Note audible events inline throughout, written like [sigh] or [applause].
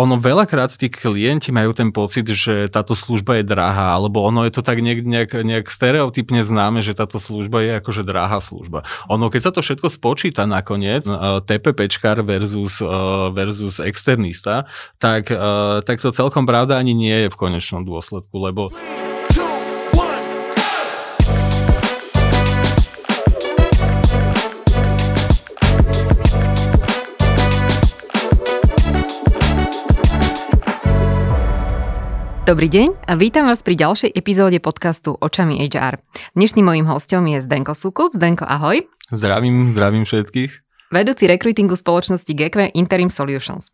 ono veľakrát tí klienti majú ten pocit, že táto služba je drahá, alebo ono je to tak nejak, nejak, nejak stereotypne známe, že táto služba je akože drahá služba. Ono, keď sa to všetko spočíta nakoniec, uh, TPPčkar versus, uh, versus externista, tak, uh, tak to celkom pravda ani nie je v konečnom dôsledku, lebo Dobrý deň a vítam vás pri ďalšej epizóde podcastu Očami HR. Dnešným mojím hostom je Zdenko Sukup. Zdenko, ahoj. Zdravím, zdravím všetkých. Vedúci rekrutingu spoločnosti GQ Interim Solutions.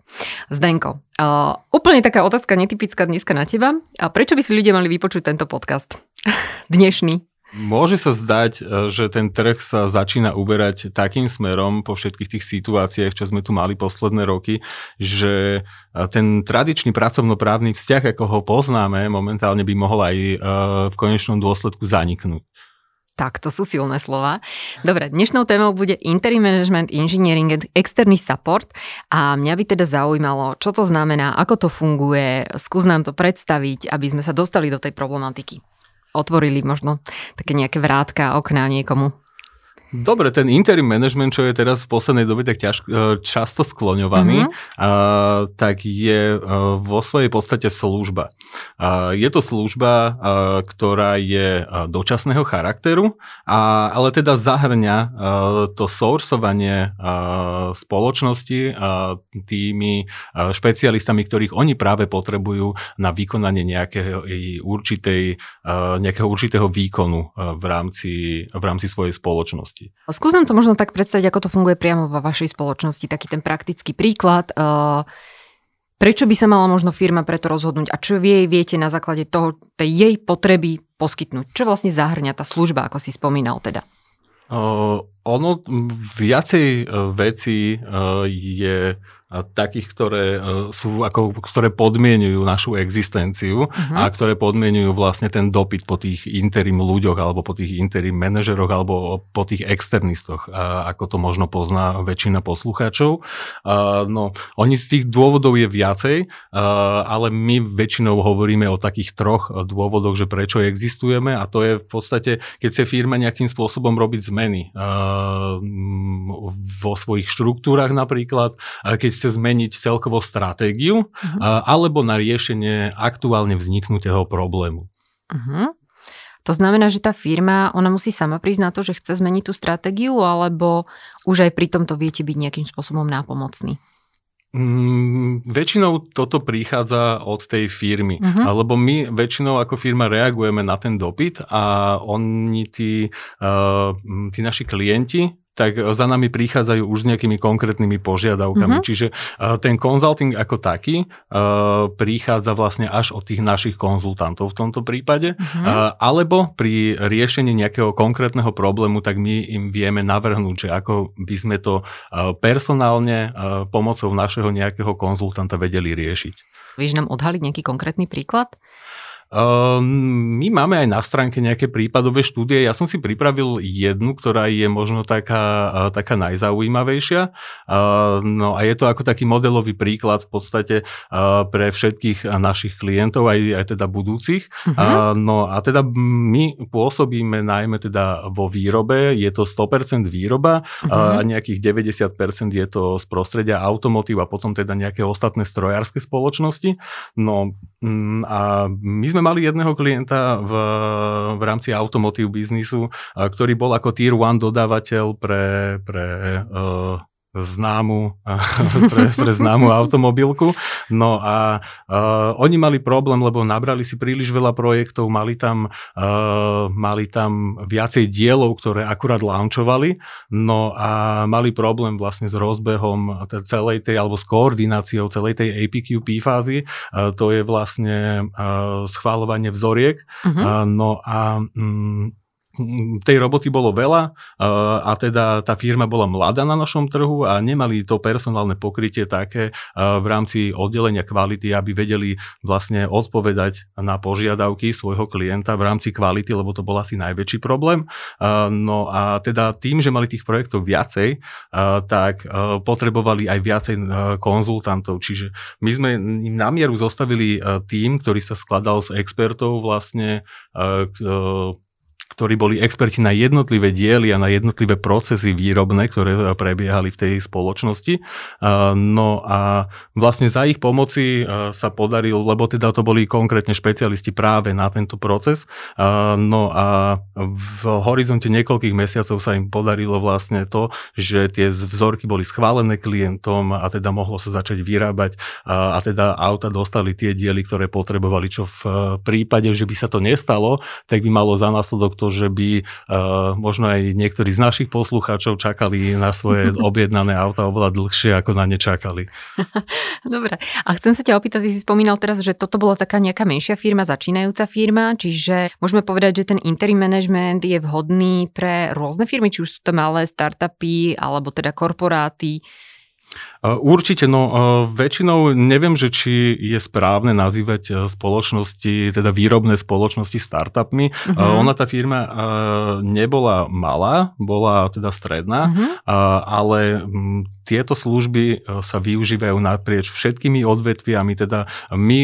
Zdenko, uh, úplne taká otázka netypická dneska na teba. A prečo by si ľudia mali vypočuť tento podcast? [laughs] Dnešný. Môže sa zdať, e, že ten trh sa začína uberať takým smerom po všetkých tých situáciách, čo sme tu mali posledné roky, že e, ten tradičný pracovnoprávny vzťah, ako ho poznáme, momentálne by mohol aj e, v konečnom dôsledku zaniknúť. Tak, to sú silné slova. Dobre, dnešnou témou bude Interim Management Engineering and Externý support a mňa by teda zaujímalo, čo to znamená, ako to funguje, skús nám to predstaviť, aby sme sa dostali do tej problematiky otvorili možno také nejaké vrátka, okná niekomu. Dobre, ten interim management, čo je teraz v poslednej dobe tak ťaž, e, často skloňovaný, mm-hmm. a, tak je a, e, vo svojej podstate služba. A, je to služba, a, ktorá je a, dočasného charakteru, a, ale teda zahrňa a, to sourcovanie a, spoločnosti a, tými a, špecialistami, ktorých oni práve potrebujú na vykonanie nejakého určitej, a, nejakého určitého výkonu a, v, rámci, v rámci svojej spoločnosti spoločnosti. Skúsim to možno tak predstaviť, ako to funguje priamo vo vašej spoločnosti, taký ten praktický príklad. Eh, prečo by sa mala možno firma preto rozhodnúť a čo jej viete na základe toho, tej jej potreby poskytnúť? Čo vlastne zahrňa tá služba, ako si spomínal teda? Uh, ono viacej uh, veci uh, je takých, ktoré e, sú ako, ktoré podmienujú našu existenciu uh-huh. a ktoré podmienujú vlastne ten dopyt po tých interim ľuďoch alebo po tých interim manažeroch alebo po tých externistoch, ako to možno pozná väčšina poslucháčov. No, oni z tých dôvodov je viacej, ale my väčšinou hovoríme o takých troch dôvodoch, že prečo existujeme a to je v podstate, keď sa firma nejakým spôsobom robiť zmeny vo svojich štruktúrach napríklad, keď chce zmeniť celkovo stratégiu uh-huh. alebo na riešenie aktuálne vzniknutého problému. Uh-huh. To znamená, že tá firma, ona musí sama prísť na to, že chce zmeniť tú stratégiu, alebo už aj pri tomto viete byť nejakým spôsobom nápomocný? Mm, väčšinou toto prichádza od tej firmy, uh-huh. lebo my väčšinou ako firma reagujeme na ten dopyt a oni, tí, uh, tí naši klienti, tak za nami prichádzajú už s nejakými konkrétnymi požiadavkami. Uh-huh. Čiže uh, ten consulting ako taký uh, prichádza vlastne až od tých našich konzultantov v tomto prípade, uh, alebo pri riešení nejakého konkrétneho problému, tak my im vieme navrhnúť, že ako by sme to uh, personálne uh, pomocou našeho nejakého konzultanta vedeli riešiť. Vieš nám odhaliť nejaký konkrétny príklad? Ehm, my máme aj na stránke nejaké prípadové štúdie. Ja som si pripravil jednu, ktorá je možno taká, taká najzaujímavejšia. Ehm, no a je to ako taký modelový príklad v podstate pre všetkých našich klientov, aj, aj teda budúcich. Uh-huh. No a teda my pôsobíme najmä teda vo výrobe, je to 100% výroba uh-huh. a nejakých 90% je to z prostredia automotív a potom teda nejaké ostatné strojárske spoločnosti. No mm, a my sme mali jedného klienta v, v rámci automotív biznisu, ktorý bol ako tier 1 dodávateľ pre, pre uh, známu, [laughs] pre, pre známu automobilku. No a uh, oni mali problém, lebo nabrali si príliš veľa projektov, mali tam, uh, mali tam viacej dielov, ktoré akurát launchovali, no a mali problém vlastne s rozbehom celej tej, alebo s koordináciou celej tej APQP fázy. Uh, to je vlastne uh, schváľovanie vzoriek. Uh-huh. Uh, no a um, tej roboty bolo veľa a teda tá firma bola mladá na našom trhu a nemali to personálne pokrytie také v rámci oddelenia kvality, aby vedeli vlastne odpovedať na požiadavky svojho klienta v rámci kvality, lebo to bol asi najväčší problém. No a teda tým, že mali tých projektov viacej, tak potrebovali aj viacej konzultantov. Čiže my sme im na mieru zostavili tým, ktorý sa skladal z expertov vlastne ktorí boli experti na jednotlivé diely a na jednotlivé procesy výrobné, ktoré prebiehali v tej spoločnosti. No a vlastne za ich pomoci sa podaril, lebo teda to boli konkrétne špecialisti práve na tento proces. No a v horizonte niekoľkých mesiacov sa im podarilo vlastne to, že tie vzorky boli schválené klientom a teda mohlo sa začať vyrábať a teda auta dostali tie diely, ktoré potrebovali, čo v prípade, že by sa to nestalo, tak by malo za následok to, že by uh, možno aj niektorí z našich poslucháčov čakali na svoje [laughs] objednané auta oveľa dlhšie, ako na ne čakali. [laughs] Dobre. A chcem sa ťa opýtať, ty si spomínal teraz, že toto bola taká nejaká menšia firma, začínajúca firma, čiže môžeme povedať, že ten interim management je vhodný pre rôzne firmy, či už sú to malé startupy, alebo teda korporáty. Určite, no väčšinou neviem, že či je správne nazývať e, spoločnosti, teda výrobné spoločnosti startupmi. Uh-huh. Ona tá firma e, nebola malá, bola teda stredná, uh-huh. ale tieto služby e, sa využívajú naprieč všetkými odvetviami, teda my,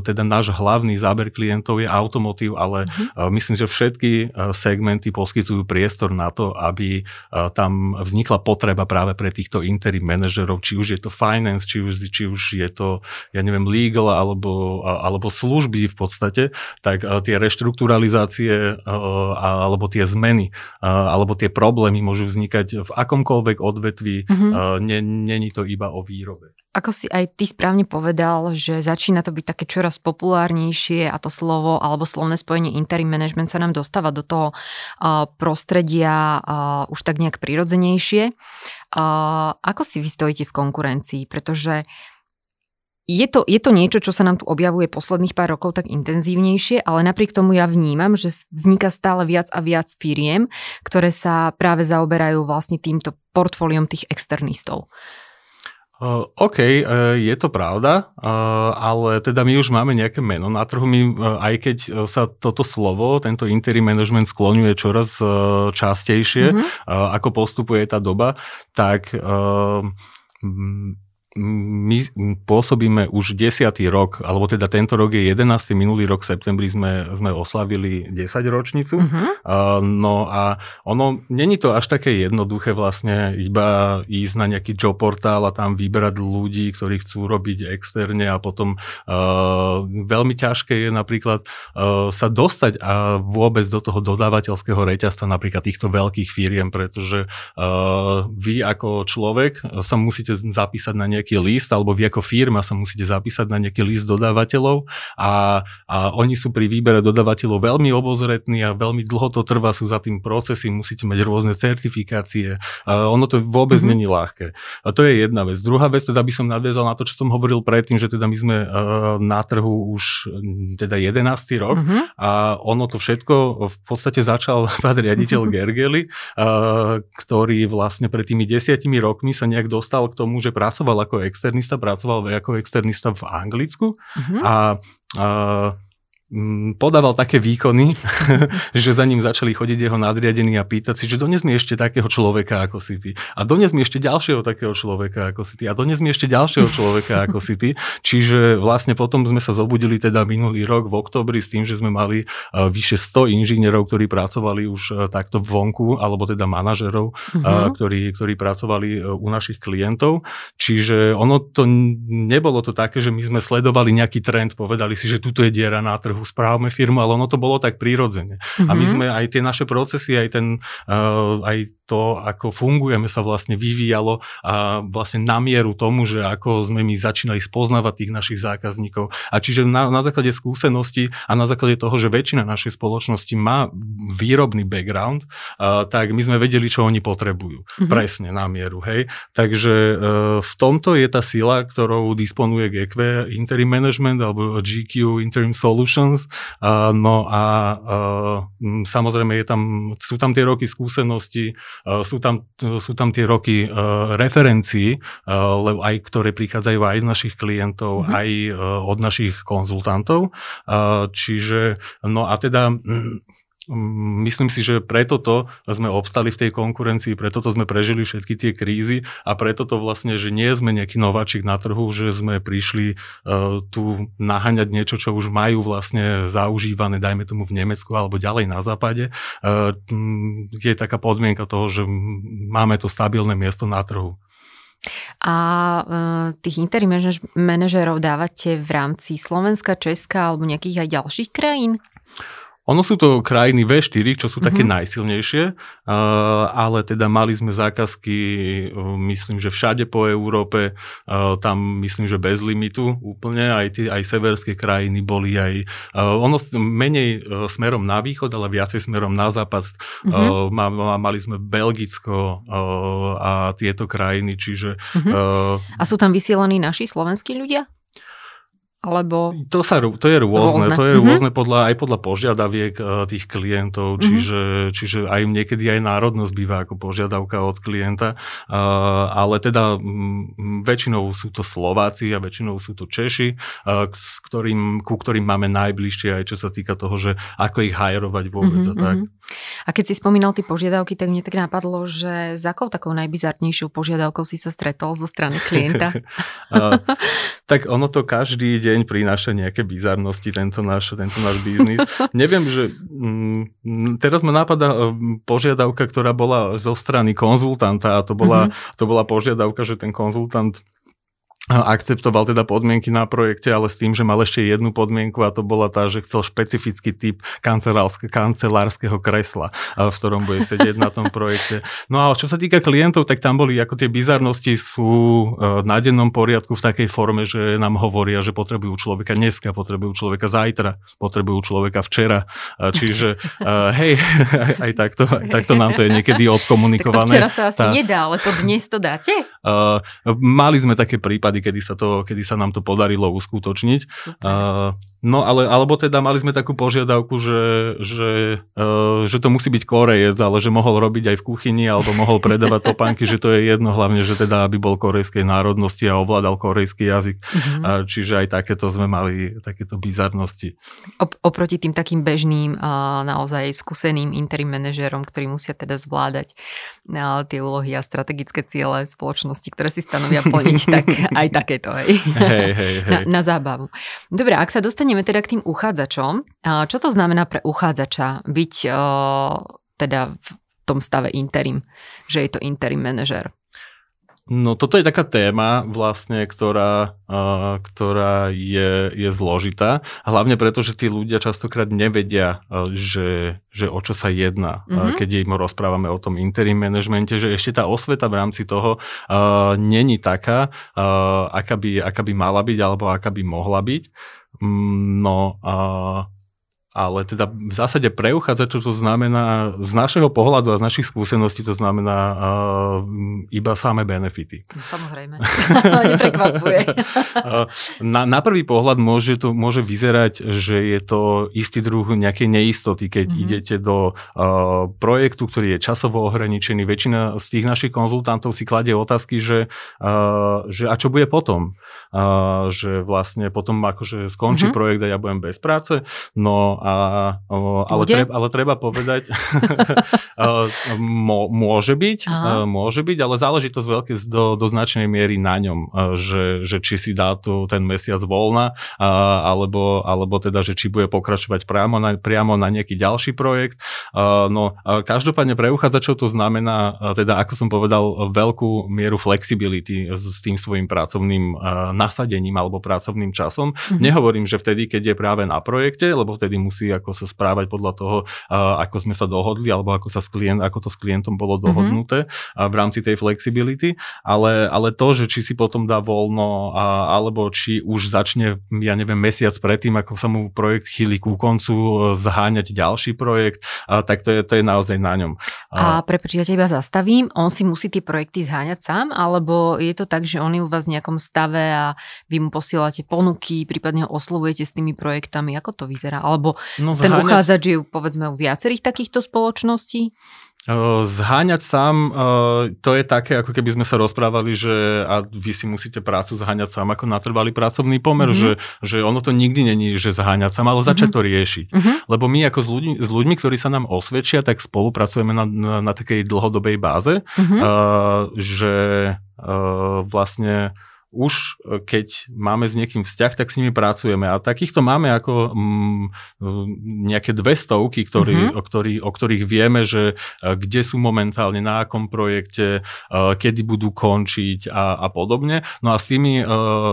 teda náš hlavný záber klientov je automotív, ale uh-huh. myslím, že všetky segmenty poskytujú priestor na to, aby tam vznikla potreba práve pre týchto interim manažerov, či už je to finance, či už, či už je to, ja neviem, legal alebo, alebo služby v podstate, tak tie reštrukturalizácie alebo tie zmeny alebo tie problémy môžu vznikať v akomkoľvek odvetví, mm-hmm. není to iba o výrobe. Ako si aj ty správne povedal, že začína to byť také čoraz populárnejšie a to slovo alebo slovné spojenie interim management sa nám dostáva do toho prostredia už tak nejak prirodzenejšie. Ako si vy stojíte v konkurencii? Pretože je to, je to niečo, čo sa nám tu objavuje posledných pár rokov tak intenzívnejšie, ale napriek tomu ja vnímam, že vzniká stále viac a viac firiem, ktoré sa práve zaoberajú vlastne týmto portfóliom tých externistov. OK, uh, je to pravda, uh, ale teda my už máme nejaké meno na trhu. My, aj keď sa toto slovo, tento interim management skloňuje čoraz častejšie, mm-hmm. ako postupuje tá doba, tak my pôsobíme už desiatý rok, alebo teda tento rok je 11. minulý rok v septembri sme, sme oslavili 10 ročnicu. Uh-huh. Uh, no a ono, není to až také jednoduché vlastne iba ísť na nejaký job portál a tam vyberať ľudí, ktorí chcú robiť externe a potom uh, veľmi ťažké je napríklad uh, sa dostať a vôbec do toho dodávateľského reťazca napríklad týchto veľkých firiem, pretože uh, vy ako človek sa musíte zapísať na nejaký list, alebo vy ako firma sa musíte zapísať na nejaký list dodávateľov a, a oni sú pri výbere dodávateľov veľmi obozretní a veľmi dlho to trvá, sú za tým procesy, musíte mať rôzne certifikácie. A ono to vôbec mm-hmm. není ľahké. A to je jedna vec. Druhá vec, teda by som nadviazal na to, čo som hovoril predtým, že teda my sme uh, na trhu už teda 11. rok mm-hmm. a ono to všetko v podstate začal [laughs] pán riaditeľ. [laughs] Gergely, uh, ktorý vlastne pred tými desiatimi rokmi sa nejak dostal k tomu, že pracoval ako externista, pracoval ako externista v Anglicku uh-huh. a, a podával také výkony, [laughs] že za ním začali chodiť jeho nadriadení a pýtať si, že dones mi ešte takého človeka ako si ty. A dones mi ešte ďalšieho takého človeka ako si ty. A dones mi ešte ďalšieho človeka ako si ty. Čiže vlastne potom sme sa zobudili teda minulý rok v oktobri s tým, že sme mali uh, vyše 100 inžinierov, ktorí pracovali už uh, takto vonku, alebo teda manažerov, uh-huh. ktorí, ktorí pracovali u našich klientov. Čiže ono to nebolo to také, že my sme sledovali nejaký trend, povedali si, že tuto je diera na trhu, správame firmu, ale ono to bolo tak prírodzene. Mm-hmm. A my mhm. sme aj tie naše procesy, aj ten, uh, aj to, ako fungujeme, sa vlastne vyvíjalo a vlastne na mieru tomu, že ako sme my začínali spoznávať tých našich zákazníkov. A čiže na, na základe skúsenosti a na základe toho, že väčšina našej spoločnosti má výrobný background, uh, tak my sme vedeli, čo oni potrebujú. Mm-hmm. Presne na mieru, hej. Takže uh, v tomto je tá sila, ktorou disponuje GQ Interim Management alebo GQ Interim Solutions. Uh, no a uh, samozrejme je tam, sú tam tie roky skúsenosti, sú, tam, sú tam tie roky uh, referencií, lebo aj ktoré prichádzajú aj z našich klientov, mm-hmm. aj od našich konzultantov. Čiže, no a teda Mm, myslím si, že preto to sme obstali v tej konkurencii, preto to sme prežili všetky tie krízy a preto to vlastne, že nie sme nejaký nováčik na trhu, že sme prišli uh, tu naháňať niečo, čo už majú vlastne zaužívané, dajme tomu v Nemecku alebo ďalej na západe. Uh, je taká podmienka toho, že máme to stabilné miesto na trhu. A uh, tých interim manažerov dávate v rámci Slovenska, Česka alebo nejakých aj ďalších krajín? Ono sú to krajiny V4, čo sú mm-hmm. také mhm. najsilnejšie, ale teda mali sme zákazky, myslím, že všade po Európe, tam myslím, že bez limitu úplne, aj, tie, aj severské krajiny boli aj, ono menej smerom na východ, ale viacej smerom na západ. Mm-hmm. Mali sme Belgicko a tieto krajiny, čiže... Mm-hmm. A sú tam vysielaní naši slovenskí ľudia? Alebo... To, sa, to je rôzne, rôzne. to je mm-hmm. rôzne podľa, aj podľa požiadaviek uh, tých klientov, mm-hmm. čiže, čiže aj niekedy aj národnosť býva ako požiadavka od klienta, uh, ale teda väčšinou sú to Slováci a väčšinou sú to Češi, uh, s ktorým, ku ktorým máme najbližšie aj čo sa týka toho, že ako ich hajerovať vôbec mm-hmm. a tak. Mhm. A keď si spomínal tie požiadavky, tak mne tak napadlo, že za akou takou najbizarnejšou požiadavkou si sa stretol zo strany klienta? [laughs] tak ono to každý deň prináša nejaké bizarnosti tento náš, tento náš biznis. [laughs] Neviem, že mm, teraz ma napadá mm, požiadavka, ktorá bola zo strany konzultanta a to bola, mm-hmm. to bola požiadavka, že ten konzultant akceptoval teda podmienky na projekte, ale s tým, že mal ešte jednu podmienku a to bola tá, že chcel špecifický typ kancelárskeho kresla, v ktorom bude sedieť na tom projekte. No a čo sa týka klientov, tak tam boli ako tie bizarnosti sú e, na dennom poriadku v takej forme, že nám hovoria, že potrebujú človeka dneska, potrebujú človeka zajtra, potrebujú človeka včera. Čiže e, hej, aj, [laughs] aj, takto, aj takto nám to je niekedy odkomunikované. Tak to včera sa asi tá, nedá, ale to dnes to dáte? Uh, mali sme také prípady, kedy sa, to, kedy sa nám to podarilo uskutočniť. Uh, no ale, alebo teda mali sme takú požiadavku, že, že, uh, že to musí byť korejec, ale že mohol robiť aj v kuchyni alebo mohol predávať topánky, že to je jedno hlavne, že teda aby bol korejskej národnosti a ovládal korejský jazyk. Uh-huh. Uh, čiže aj takéto sme mali, takéto bizarnosti. Op- oproti tým takým bežným, uh, naozaj skúseným interim manažérom, ktorí musia teda zvládať uh, tie úlohy a strategické ciele spoločnosti, ktoré si stanovia plniť, tak [laughs] aj takéto, hej. Hej, hej, hej. Na, na zábavu. Dobre, ak sa dostaneme teda k tým uchádzačom, čo to znamená pre uchádzača byť teda v tom stave interim, že je to interim manažer? No toto je taká téma vlastne, ktorá, uh, ktorá je, je zložitá. Hlavne preto, že tí ľudia častokrát nevedia, uh, že, že o čo sa jedná, mm-hmm. uh, keď im rozprávame o tom interim managemente, že ešte tá osveta v rámci toho uh, není taká, uh, aká, by, aká by mala byť alebo aká by mohla byť. Mm, no a uh, ale teda v zásade pre uchádzačov to znamená, z našeho pohľadu a z našich skúseností to znamená uh, iba samé benefity. No, samozrejme, [laughs] [laughs] neprekvapuje. na, na prvý pohľad môže to môže vyzerať, že je to istý druh nejakej neistoty, keď mm-hmm. idete do uh, projektu, ktorý je časovo ohraničený. Väčšina z tých našich konzultantov si kladie otázky, že, uh, že a čo bude potom? Uh, že vlastne potom akože skončí mm-hmm. projekt a ja budem bez práce. No a, ale, treba, ale treba povedať, [laughs] môže byť, Aha. môže byť, ale záleží to z veľké, do, do značnej miery na ňom, že, že či si dá tu ten mesiac voľna, alebo, alebo teda, že či bude pokračovať priamo na, priamo na nejaký ďalší projekt. No, každopádne pre uchádzačov to znamená, teda ako som povedal, veľkú mieru flexibility s tým svojim pracovným nasadením alebo pracovným časom. Mhm. Nehovorím, že vtedy, keď je práve na projekte, lebo vtedy musí ako sa správať podľa toho, ako sme sa dohodli, alebo ako, sa s klient, ako to s klientom bolo mhm. dohodnuté mm-hmm. v rámci tej flexibility, ale, ale to, že či si potom dá voľno, a, alebo či už začne, ja neviem, mesiac predtým, ako sa mu projekt chýli ku koncu, zháňať ďalší projekt, a, tak to je, to je naozaj na ňom. A, a prepoč, ja teba zastavím, on si musí tie projekty zháňať sám, alebo je to tak, že on je u vás v nejakom stave a vy mu posielate ponuky, prípadne ho oslovujete s tými projektami, ako to vyzerá? Alebo no, ten zháňať... uchádzač je povedzme u viacerých takýchto spoločností? Zháňať sám, to je také, ako keby sme sa rozprávali, že a vy si musíte prácu zháňať sám ako natrvalý pracovný pomer, mm-hmm. že, že ono to nikdy není, že zháňať sám, ale začať mm-hmm. to riešiť. Mm-hmm. Lebo my ako s ľuďmi, s ľuďmi, ktorí sa nám osvedčia, tak spolupracujeme na, na, na takej dlhodobej báze, mm-hmm. uh, že uh, vlastne už e, keď máme s niekým vzťah, tak s nimi pracujeme. A takýchto máme ako mm, nejaké dve stovky, ktorý, mm-hmm. o, ktorý, o ktorých vieme, že e, kde sú momentálne, na akom projekte, e, kedy budú končiť a, a podobne. No a s tými,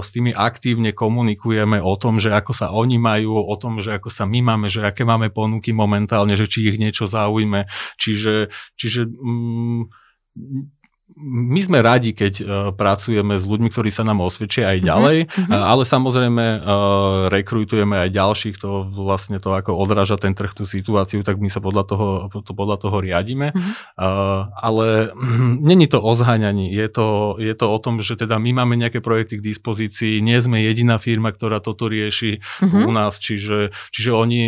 s tými aktívne komunikujeme o tom, že ako sa oni majú, o tom, že ako sa my máme, že aké máme ponuky momentálne, že či ich niečo zaujíme. Čiže, čiže mm, my sme radi, keď uh, pracujeme s ľuďmi, ktorí sa nám osvedčia aj mhm, ďalej, mm-hmm. ale samozrejme uh, rekrutujeme aj ďalších, to vlastne to ako odráža ten trh, tú situáciu, tak my sa podľa toho, to podľa toho riadíme. Mm-hmm. Uh, ale hm, [clears throat] není to o zháňaní, je to, je to o tom, že teda my máme nejaké projekty k dispozícii, nie sme jediná firma, ktorá toto rieši mm-hmm. u nás, čiže, čiže oni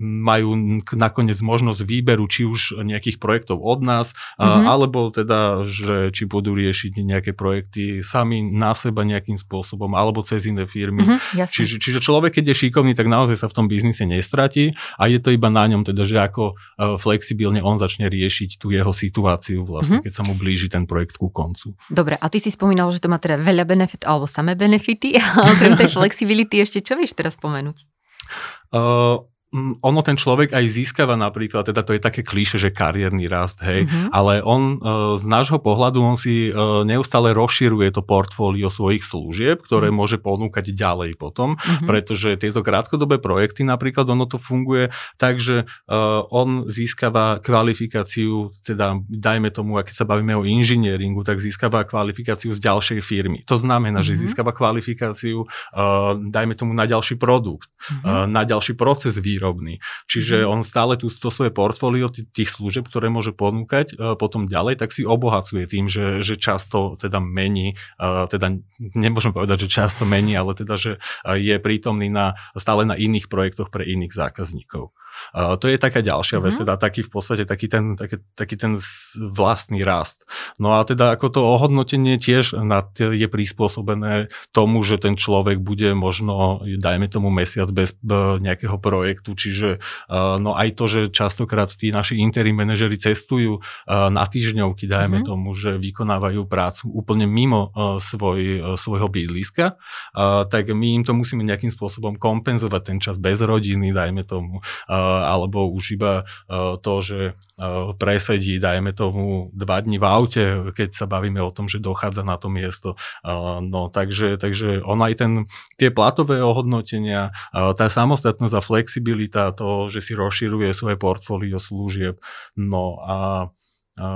majú nakoniec možnosť výberu či už nejakých projektov od nás, mm-hmm. alebo teda, že či budú riešiť nejaké projekty sami na seba nejakým spôsobom, alebo cez iné firmy. Mm-hmm, čiže, čiže človek, keď je šikovný, tak naozaj sa v tom biznise nestratí a je to iba na ňom, teda, že ako e, flexibilne on začne riešiť tú jeho situáciu vlastne, mm-hmm. keď sa mu blíži ten projekt ku koncu. Dobre, a ty si spomínal, že to má teda veľa benefit, alebo samé benefity, [laughs] ale okrem tej [laughs] flexibility ešte čo vieš teraz spomenúť? Uh, ono ten človek aj získava napríklad, teda to je také klíše, že kariérny rast, hej, mm-hmm. ale on e, z nášho pohľadu, on si e, neustále rozširuje to portfólio svojich služieb, ktoré mm-hmm. môže ponúkať ďalej potom, mm-hmm. pretože tieto krátkodobé projekty napríklad, ono to funguje tak, že e, on získava kvalifikáciu, teda dajme tomu, keď sa bavíme o inžinieringu, tak získava kvalifikáciu z ďalšej firmy. To znamená, mm-hmm. že získava kvalifikáciu, dajme tomu na ďalší produkt, mm-hmm. na ďalší proces výroby, výrobný. Čiže mm. on stále tú, to svoje portfólio tých služieb, ktoré môže ponúkať uh, potom ďalej, tak si obohacuje tým, že, že často teda mení, uh, teda nemôžem povedať, že často mení, ale teda, že uh, je prítomný na, stále na iných projektoch pre iných zákazníkov. Uh, to je taká ďalšia mm-hmm. vec, mhm. teda taký v podstate taký ten, taký, taký ten vlastný rast. No a teda ako to ohodnotenie tiež na, je prispôsobené tomu, že ten človek bude možno, dajme tomu mesiac bez nejakého projektu, čiže uh, no aj to, že častokrát tí naši interim manažery cestujú uh, na týždňovky, dajme mm-hmm. tomu, že vykonávajú prácu úplne mimo svoj, svojho bydliska, tak my im to musíme nejakým spôsobom kompenzovať ten čas bez rodiny, dajme tomu, alebo už iba to, že presedí, dajme tomu, dva dní v aute, keď sa bavíme o tom, že dochádza na to miesto. No takže, takže on aj ten, tie platové ohodnotenia, tá samostatnosť a flexibilita, to, že si rozširuje svoje portfólio služieb, no a, a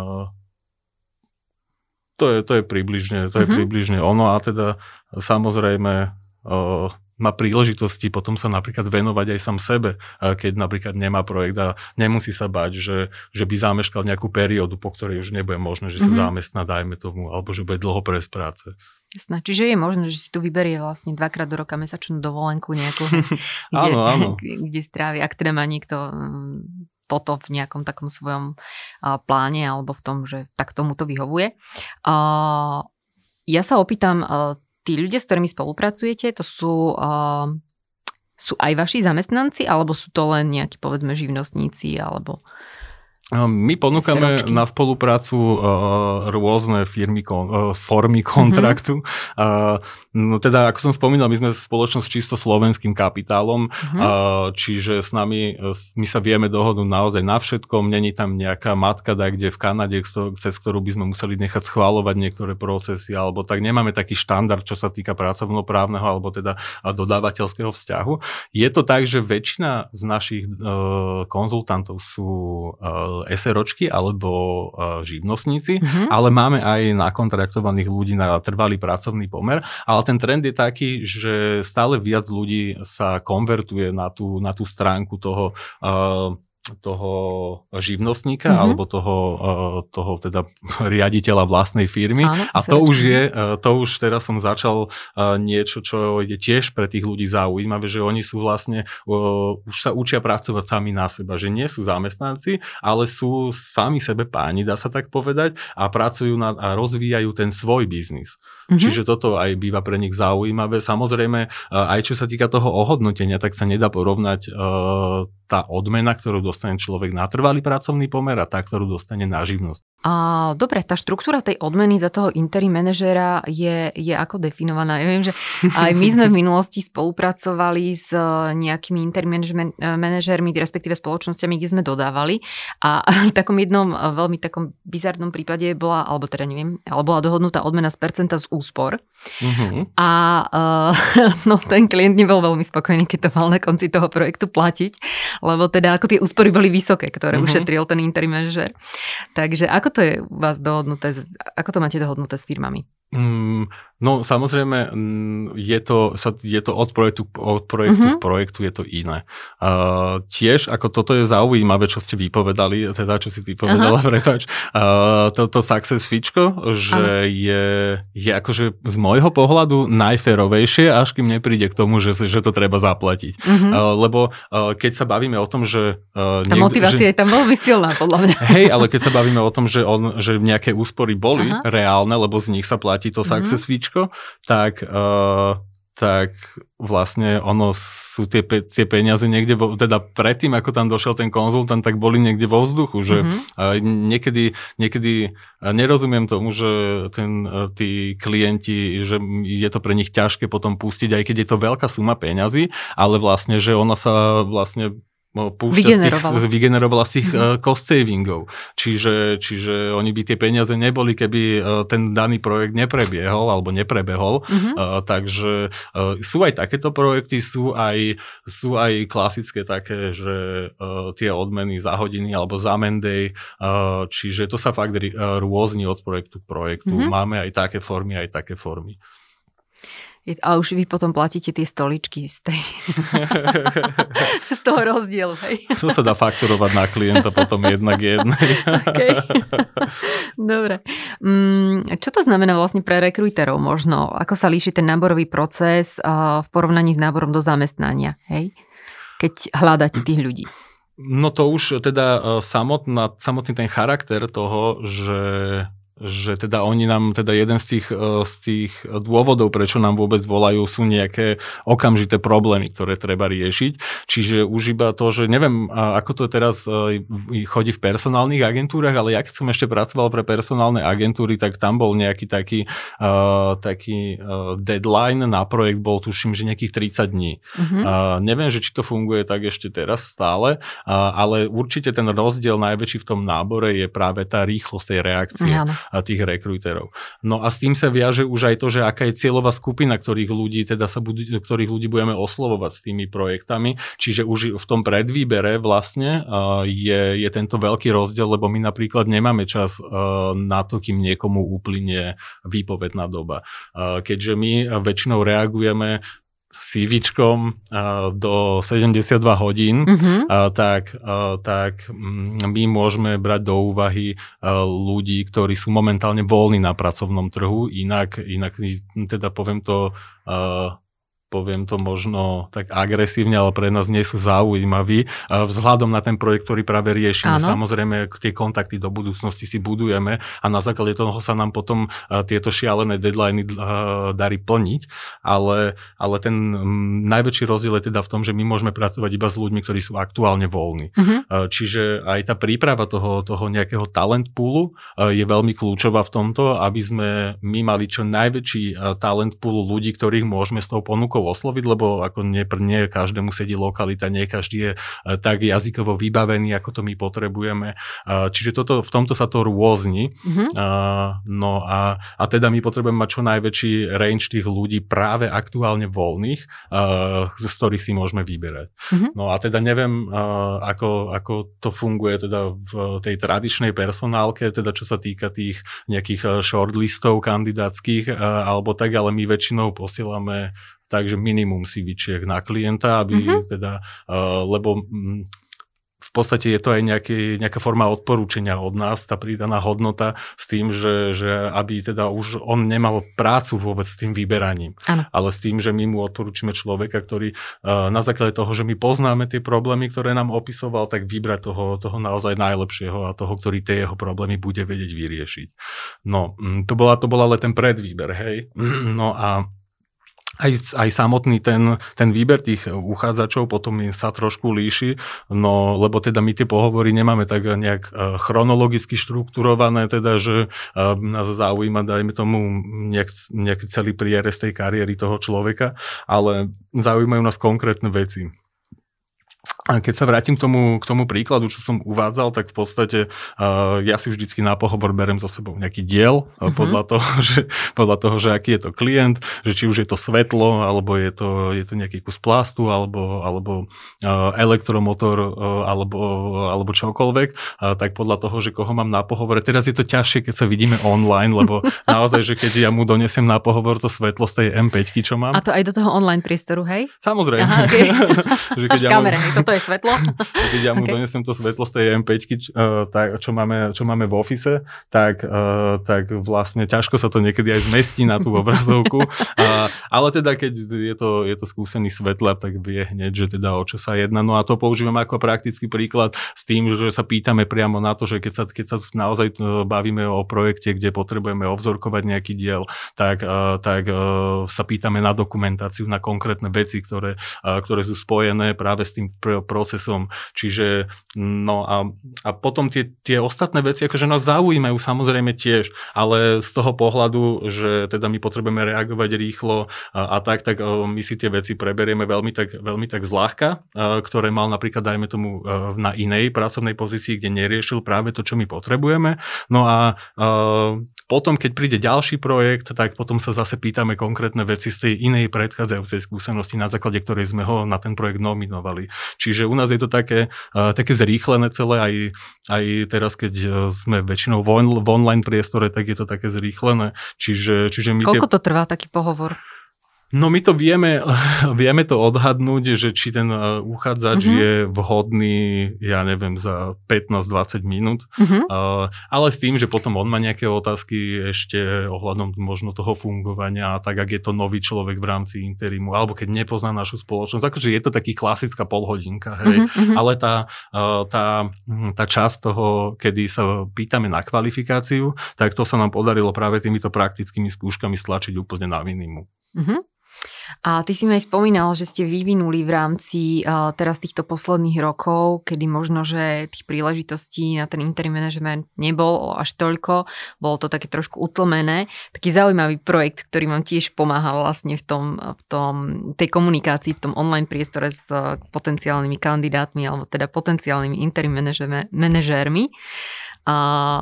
to je, to je približne, to je mm-hmm. približne ono a teda samozrejme má príležitosti potom sa napríklad venovať aj sám sebe, keď napríklad nemá projekt a nemusí sa bať, že, že by zameškal nejakú periódu, po ktorej už nebude možné, že sa mm-hmm. zamestná, dajme tomu, alebo že bude dlho prejsť práce. Jasné, čiže je možné, že si tu vyberie vlastne dvakrát do roka mesačnú dovolenku nejakú, [laughs] kde, áno, áno. [laughs] kde strávi, ak teda má niekto mm, toto v nejakom takom svojom pláne alebo v tom, že tak tomu to vyhovuje. Ja sa opýtam tí ľudia, s ktorými spolupracujete, to sú, uh, sú aj vaši zamestnanci, alebo sú to len nejakí, povedzme, živnostníci, alebo... My ponúkame na spoluprácu uh, rôzne firmy, kon, uh, formy kontraktu. Mm-hmm. Uh, no teda, ako som spomínal, my sme spoločnosť čisto slovenským kapitálom, mm-hmm. uh, čiže s nami, my sa vieme dohodnúť naozaj na všetkom, není tam nejaká matka, da, kde v Kanade, cez ktorú by sme museli nechať schváľovať niektoré procesy, alebo tak nemáme taký štandard, čo sa týka pracovnoprávneho, alebo teda dodávateľského vzťahu. Je to tak, že väčšina z našich uh, konzultantov sú uh, SROčky alebo uh, živnostníci, mm-hmm. ale máme aj nakontraktovaných ľudí na trvalý pracovný pomer, ale ten trend je taký, že stále viac ľudí sa konvertuje na tú, na tú stránku toho uh, toho živnostníka mm-hmm. alebo toho, eh, toho teda [laughs] riaditeľa vlastnej firmy. Áno, a to už je, eh, to už teraz som začal eh, niečo, čo je tiež pre tých ľudí zaujímavé, že oni sú vlastne, už sa učia pracovať sami na seba, že nie sú zamestnanci, ale sú sami sebe páni, dá sa tak povedať, a pracujú na, a rozvíjajú ten svoj biznis. Mm-hmm. Čiže toto aj býva pre nich zaujímavé. Samozrejme, aj čo sa týka toho ohodnotenia, tak sa nedá porovnať tá odmena, ktorú dostane človek na trvalý pracovný pomer a tá, ktorú dostane na živnosť. A, dobre, tá štruktúra tej odmeny za toho interim manažéra je, je ako definovaná? Ja viem, že aj my sme v [laughs] minulosti spolupracovali s e, nejakými interim manažérmi, respektíve spoločnosťami, kde sme dodávali a [laughs] v takom jednom e, veľmi takom bizarnom prípade bola, alebo teda neviem, ale bola dohodnutá odmena z percenta z úspor. Uh-huh. A uh, [laughs] no, ten klient nebol veľmi spokojný, keď to mal na konci toho projektu platiť, lebo teda ako tie úspory boli vysoké, ktoré uh-huh. ušetril ten interim manažér. Takže ako to je u vás dohodnuté, ako to máte dohodnuté s firmami? Mm, no samozrejme, mm, je to, je to od projektu, od projektu mm-hmm. k projektu je to iné. Uh, tiež, ako toto je zaujímavé, čo ste vypovedali, teda čo si ty povedala, prepač, uh, toto success fičko, že je, je akože z môjho pohľadu najférovejšie, až kým nepríde k tomu, že, že to treba zaplatiť. Mm-hmm. Uh, lebo uh, keď sa bavíme o tom, že... Uh, Tá niekde, motivácia že, je tam veľmi silná, podľa mňa. Hej, ale keď sa bavíme o tom, že, on, že nejaké úspory boli Aha. reálne, lebo z nich sa platí to mm-hmm. success víčko, tak, uh, tak vlastne ono sú tie, pe- tie peniaze niekde, vo, teda predtým, ako tam došiel ten konzultant, tak boli niekde vo vzduchu, že mm-hmm. niekedy, niekedy nerozumiem tomu, že ten, uh, tí klienti, že je to pre nich ťažké potom pustiť, aj keď je to veľká suma peňazí, ale vlastne, že ona sa vlastne púšťa z tých, vygenerovala z tých mm-hmm. cost savingov. Čiže, čiže oni by tie peniaze neboli, keby e, ten daný projekt neprebiehol alebo neprebehol. Mm-hmm. Uh, takže uh, sú aj takéto projekty, sú aj, sú aj klasické také, že uh, tie odmeny za hodiny alebo za mendej, uh, čiže to sa fakt rôzni od projektu k projektu. Mm-hmm. Máme aj také formy, aj také formy. A už vy potom platíte tie stoličky z, tej, [laughs] z toho rozdielu. Hej. To sa dá fakturovať na klienta potom jednak jednej. okay. Dobre. Mm, čo to znamená vlastne pre rekruterov možno? Ako sa líši ten náborový proces v porovnaní s náborom do zamestnania? Hej? Keď hľadáte tých ľudí. No to už teda samotná, samotný ten charakter toho, že že teda oni nám, teda jeden z tých, e, z tých dôvodov, prečo nám vôbec volajú, sú nejaké okamžité problémy, ktoré treba riešiť. Čiže už iba to, že neviem, ako to teraz e, chodí v personálnych agentúrach, ale ja keď som ešte pracoval pre personálne agentúry, tak tam bol nejaký taký, uh, taký uh, deadline na projekt, bol tuším, že nejakých 30 dní. Uh-huh. Uh, neviem, že či to funguje tak ešte teraz stále, ale určite ten rozdiel najväčší v tom nábore je práve tá rýchlosť tej reakcie. Uh-huh tých rekrúterov. No a s tým sa viaže už aj to, že aká je cieľová skupina, ktorých ľudí, teda sa budú, ktorých ľudí budeme oslovovať s tými projektami. Čiže už v tom predvýbere vlastne je, je tento veľký rozdiel, lebo my napríklad nemáme čas na to, kým niekomu uplynie výpovedná doba. Keďže my väčšinou reagujeme CVčkom do 72 hodín, mm-hmm. tak, tak mm, my môžeme brať do úvahy ľudí, ktorí sú momentálne voľní na pracovnom trhu, inak, inak teda poviem to poviem to možno tak agresívne, ale pre nás nie sú zaujímaví. Vzhľadom na ten projekt, ktorý práve riešime, Áno. samozrejme tie kontakty do budúcnosti si budujeme a na základe toho sa nám potom tieto šialené deadliny darí plniť, ale, ale ten najväčší rozdiel je teda v tom, že my môžeme pracovať iba s ľuďmi, ktorí sú aktuálne voľní. Uh-huh. Čiže aj tá príprava toho, toho nejakého talent poolu je veľmi kľúčová v tomto, aby sme my mali čo najväčší talent pool ľudí, ktorých môžeme s tou ponukou osloviť, lebo ako nie, nie každému sedí lokalita, nie každý je e, tak jazykovo vybavený, ako to my potrebujeme. E, čiže toto, v tomto sa to rôzni. Mm-hmm. No a, a teda my potrebujeme mať čo najväčší range tých ľudí práve aktuálne voľných, z ktorých si môžeme vyberať. Mm-hmm. No a teda neviem, ako, ako to funguje teda v tej tradičnej personálke, teda čo sa týka tých nejakých shortlistov kandidátskych alebo tak, ale my väčšinou posielame takže minimum CVčiek na klienta, aby mm-hmm. teda, uh, lebo mm, v podstate je to aj nejaký, nejaká forma odporúčania od nás, tá pridaná hodnota s tým, že, že aby teda už on nemal prácu vôbec s tým vyberaním, ano. ale s tým, že my mu odporúčime človeka, ktorý uh, na základe toho, že my poznáme tie problémy, ktoré nám opisoval, tak vybrať toho, toho naozaj najlepšieho a toho, ktorý tie jeho problémy bude vedieť vyriešiť. No, mm, to bola, to bola ale ten predvýber, hej. [clears throat] No a aj, aj samotný ten, ten výber tých uchádzačov potom sa trošku líši, no lebo teda my tie pohovory nemáme tak nejak e, chronologicky štrukturované, teda že e, nás zaujíma, dajme tomu, nejak, nejaký celý prierez tej kariéry toho človeka, ale zaujímajú nás konkrétne veci. A keď sa vrátim k tomu, k tomu príkladu, čo som uvádzal, tak v podstate uh, ja si vždycky na pohovor berem za sebou nejaký diel uh, podľa, toho, [laughs] že, podľa toho, že aký je to klient, že či už je to svetlo, alebo je to, je to nejaký kus plastu, alebo, alebo uh, elektromotor, uh, alebo, alebo čokoľvek, uh, tak podľa toho, že koho mám na pohovore. Teraz je to ťažšie, keď sa vidíme online, lebo [laughs] naozaj, že keď ja mu donesem na pohovor to svetlo z tej M5, čo mám. A to aj do toho online priestoru, hej? Samozrejme. Aha, okay. [laughs] že keď ja kamere, mu... toto je svetlo. [laughs] Keď ja mu okay. donesem to svetlo z tej M5, uh, tak, čo, máme, čo máme v office, tak, uh, tak vlastne ťažko sa to niekedy aj zmestí na tú obrazovku. [laughs] ale teda, keď je to, je to skúsený svetla, tak vie hneď, že teda o čo sa jedná. No a to používam ako praktický príklad s tým, že sa pýtame priamo na to, že keď sa, keď sa naozaj bavíme o projekte, kde potrebujeme ovzorkovať nejaký diel, tak, tak sa pýtame na dokumentáciu, na konkrétne veci, ktoré, ktoré sú spojené práve s tým procesom. Čiže no a, a potom tie, tie ostatné veci, akože nás zaujímajú samozrejme tiež, ale z toho pohľadu, že teda my potrebujeme reagovať rýchlo a, a tak, tak my si tie veci preberieme veľmi tak, veľmi tak zľahka, ktoré mal napríklad, dajme tomu, na inej pracovnej pozícii, kde neriešil práve to, čo my potrebujeme. No a potom, keď príde ďalší projekt, tak potom sa zase pýtame konkrétne veci z tej inej predchádzajúcej skúsenosti, na základe ktorej sme ho na ten projekt nominovali. Čiže u nás je to také, uh, také zrýchlené celé, aj, aj teraz, keď sme väčšinou v online priestore, tak je to také zrýchlené. Čiže, čiže my Koľko tie... to trvá taký pohovor? No my to vieme, [laughs] vieme to odhadnúť, že či ten e, uchádzač uh-huh. je vhodný, ja neviem, za 15-20 minút, uh-huh. uh, ale s tým, že potom on má nejaké otázky ešte ohľadom možno toho fungovania, tak ak je to nový človek v rámci interimu, alebo keď nepozná našu spoločnosť, akože je to taký klasická polhodinka, hej, uh-huh. ale tá, uh, tá, tá časť toho, kedy sa pýtame na kvalifikáciu, tak to sa nám podarilo práve týmito praktickými skúškami stlačiť úplne na minimum. Uh-huh. A ty si mi aj spomínal, že ste vyvinuli v rámci uh, teraz týchto posledných rokov, kedy možno, že tých príležitostí na ten interim management nebol až toľko, bolo to také trošku utlmené. Taký zaujímavý projekt, ktorý vám tiež pomáhal vlastne v tom, v tom tej komunikácii, v tom online priestore s uh, potenciálnymi kandidátmi alebo teda potenciálnymi interim manažérmi. Uh,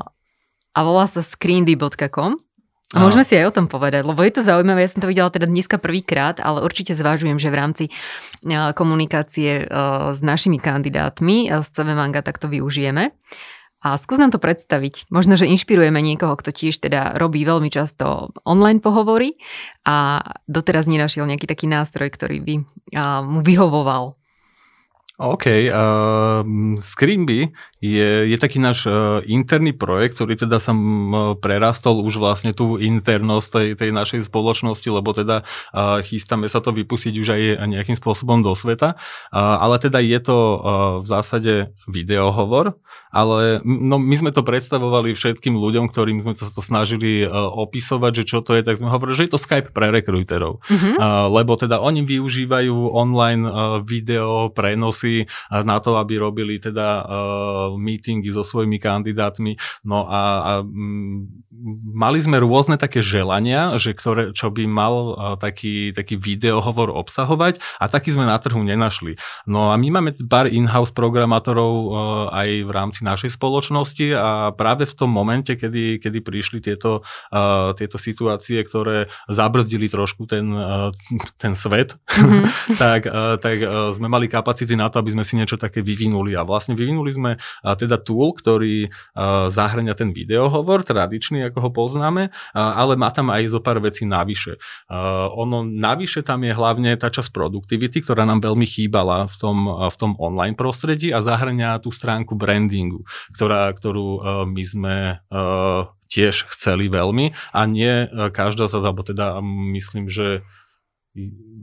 a volá sa screendy.com a môžeme si aj o tom povedať, lebo je to zaujímavé, ja som to videla teda dneska prvýkrát, ale určite zvážujem, že v rámci komunikácie s našimi kandidátmi z CV Manga takto využijeme. A skús nám to predstaviť. Možno, že inšpirujeme niekoho, kto tiež teda robí veľmi často online pohovory a doteraz nenašiel nejaký taký nástroj, ktorý by mu vyhovoval. OK, uh, Screenby je, je taký náš interný projekt, ktorý teda sa prerastol už vlastne tú internosť tej, tej našej spoločnosti, lebo teda chystáme sa to vypustiť už aj nejakým spôsobom do sveta, ale teda je to v zásade videohovor, ale no, my sme to predstavovali všetkým ľuďom, ktorým sme sa to snažili opisovať, že čo to je, tak sme hovorili, že je to Skype pre rekruterov, mm-hmm. lebo teda oni využívajú online video prenosy na to, aby robili teda meetingy so svojimi kandidátmi, no a, a mali sme rôzne také želania, že ktoré, čo by mal taký, taký videohovor obsahovať a taký sme na trhu nenašli. No a my máme pár in-house programátorov aj v rámci našej spoločnosti a práve v tom momente, kedy, kedy prišli tieto, tieto situácie, ktoré zabrzdili trošku ten, ten svet, mm-hmm. [laughs] tak, tak sme mali kapacity na to, aby sme si niečo také vyvinuli a vlastne vyvinuli sme teda tool, ktorý zahrania ten videohovor, tradičný, ako ho poznáme, ale má tam aj zo pár vecí navyše. Ono navyše tam je hlavne tá časť produktivity, ktorá nám veľmi chýbala v tom, v tom online prostredí a zahrania tú stránku brandingu, ktorá, ktorú my sme tiež chceli veľmi a nie každá sa, alebo teda myslím, že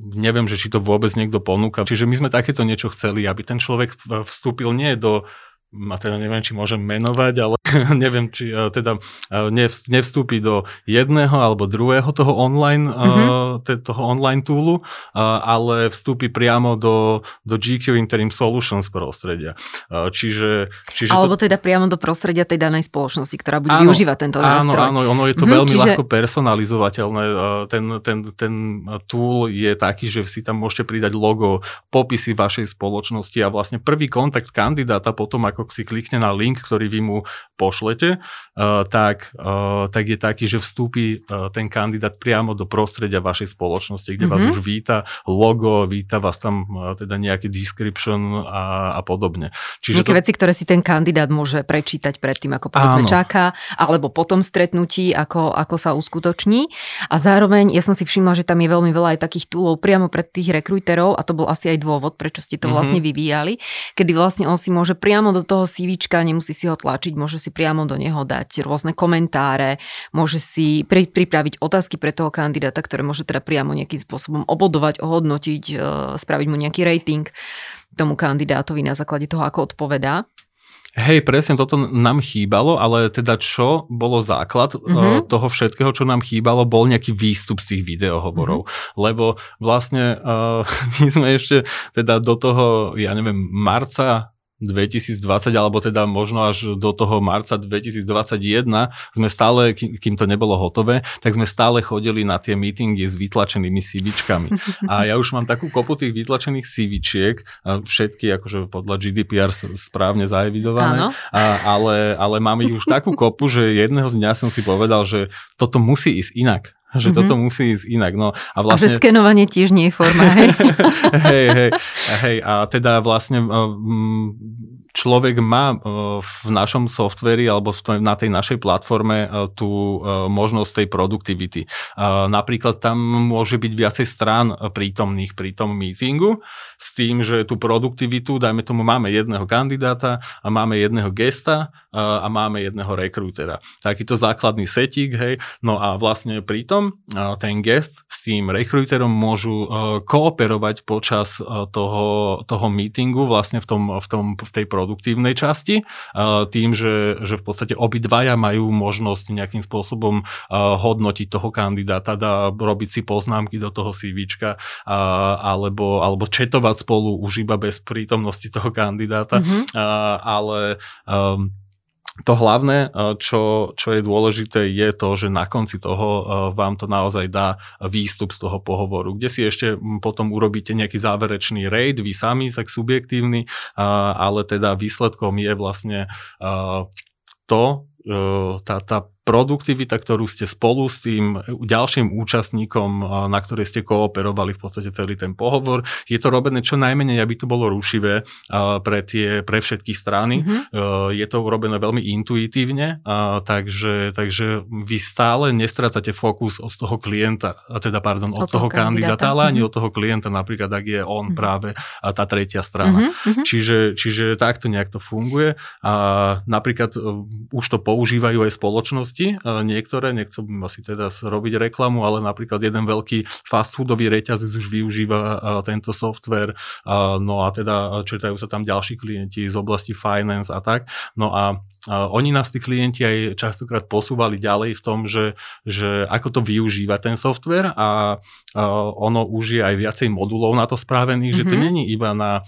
neviem, že či to vôbec niekto ponúka. Čiže my sme takéto niečo chceli, aby ten človek vstúpil nie do a teda neviem, či môžem menovať, ale [laughs] neviem, či uh, teda uh, nevstúpi do jedného alebo druhého toho online, mm-hmm. toho online toolu, ale vstúpi priamo do, do GQ Interim Solutions prostredia. Čiže, čiže alebo to... teda priamo do prostredia tej danej spoločnosti, ktorá bude áno, využívať tento nástroj. Áno, áno, ono je to mm-hmm, veľmi čiže... ľahko personalizovateľné. Ten, ten, ten tool je taký, že si tam môžete pridať logo, popisy vašej spoločnosti a vlastne prvý kontakt kandidáta potom, ako ako si klikne na link, ktorý vy mu pošlete, uh, tak, uh, tak je taký, že vstúpi uh, ten kandidát priamo do prostredia vašej spoločnosti, kde mm-hmm. vás mhm. už víta logo, víta vás tam teda nejaký description a, a podobne. Čiže Nejaké to... veci, ktoré si ten kandidát môže prečítať predtým, ako povedzme Áno. čaká, alebo potom stretnutí, ako, ako sa uskutoční. A zároveň ja som si všimla, že tam je veľmi veľa aj takých túlov priamo pred tých rekruterov a to bol asi aj dôvod, prečo ste to mm-hmm. vlastne vyvíjali, kedy vlastne on si môže priamo do toho CVčka, nemusí si ho tlačiť, môže si priamo do neho dať rôzne komentáre, môže si pri, pripraviť otázky pre toho kandidáta, ktoré môže teda priamo nejakým spôsobom obodovať, ohodnotiť, e, spraviť mu nejaký rating tomu kandidátovi na základe toho, ako odpovedá. Hej, presne toto nám chýbalo, ale teda čo bolo základ mm-hmm. toho všetkého, čo nám chýbalo, bol nejaký výstup z tých videohovorov. Mm-hmm. Lebo vlastne uh, [laughs] my sme ešte teda do toho, ja neviem, marca 2020, alebo teda možno až do toho marca 2021 sme stále, kým to nebolo hotové, tak sme stále chodili na tie meetingy s vytlačenými CVčkami. A ja už mám takú kopu tých vytlačených CVčiek, všetky akože podľa GDPR správne zaevidované, a, ale, ale mám ich už takú kopu, že jedného dňa som si povedal, že toto musí ísť inak že mm-hmm. toto musí ísť inak. No, a, vlastne... a že skenovanie tiež nie je forma, hej? [laughs] hej, hej, hej, a teda vlastne človek má v našom softveri alebo na tej našej platforme tú možnosť tej produktivity. Napríklad tam môže byť viacej strán prítomných pri tom meetingu s tým, že tú produktivitu, dajme tomu, máme jedného kandidáta a máme jedného gesta a máme jedného rekrútera. Takýto základný setík, hej. No a vlastne pritom ten guest s tým recruiterom môžu kooperovať počas toho, toho meetingu vlastne v, tom, v, tom, v tej produktívnej časti tým, že, že v podstate obidvaja majú možnosť nejakým spôsobom hodnotiť toho kandidáta, dá robiť si poznámky do toho CVčka alebo, alebo četovať spolu už iba bez prítomnosti toho kandidáta, mm-hmm. ale um, to hlavné, eh, čo, čo je dôležité, je to, že na konci toho eh, vám to naozaj dá výstup z toho pohovoru, kde si ešte hm, potom urobíte nejaký záverečný raid, vy sami, tak subjektívny, ale teda výsledkom je vlastne eh, to, tá, tá produktivita, ktorú ste spolu s tým ďalším účastníkom, na ktorej ste kooperovali v podstate celý ten pohovor, je to robené čo najmenej, aby to bolo rušivé pre, tie, pre všetky strany. Mm-hmm. Je to robené veľmi intuitívne, takže, takže vy stále nestrácate fokus od toho klienta, teda pardon, od, od toho, toho kandidáta, ale ani mm-hmm. od toho klienta, napríklad ak je on mm-hmm. práve tá tretia strana. Mm-hmm. Čiže, čiže takto nejak to funguje. A napríklad už to používajú aj spoločnosti, niektoré, nechcem asi teda robiť reklamu, ale napríklad jeden veľký fast foodový reťazec už využíva tento software, no a teda čertajú sa tam ďalší klienti z oblasti finance a tak. No a oni nás tí klienti aj častokrát posúvali ďalej v tom, že, že ako to využíva ten software a ono už je aj viacej modulov na to spravených, mm-hmm. že to mhm. není iba na,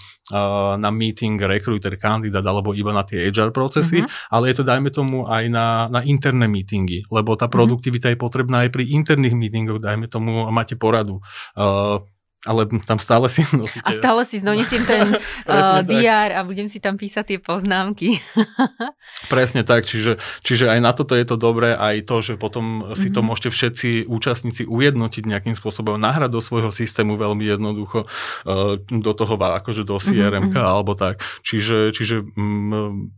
na meeting, recruiter, kandidát alebo iba na tie HR procesy, mm-hmm. ale je to dajme tomu aj na, na interné meetingy, lebo tá mhm. produktivita mm-hmm. je potrebná aj pri interných meetingoch, dajme tomu, máte poradu. Uh, ale tam stále si [laughs] nosíte... A stále si donesiem ten [laughs] uh, DR a budem si tam písať tie poznámky. [laughs] Presne tak, čiže, čiže aj na toto je to dobré, aj to, že potom si mm-hmm. to mhm. môžete všetci účastníci ujednotiť nejakým spôsobom, nahrať do svojho systému veľmi jednoducho uh, do toho, akože do CRM mm-hmm. alebo tak. Čiže, čiže Mm,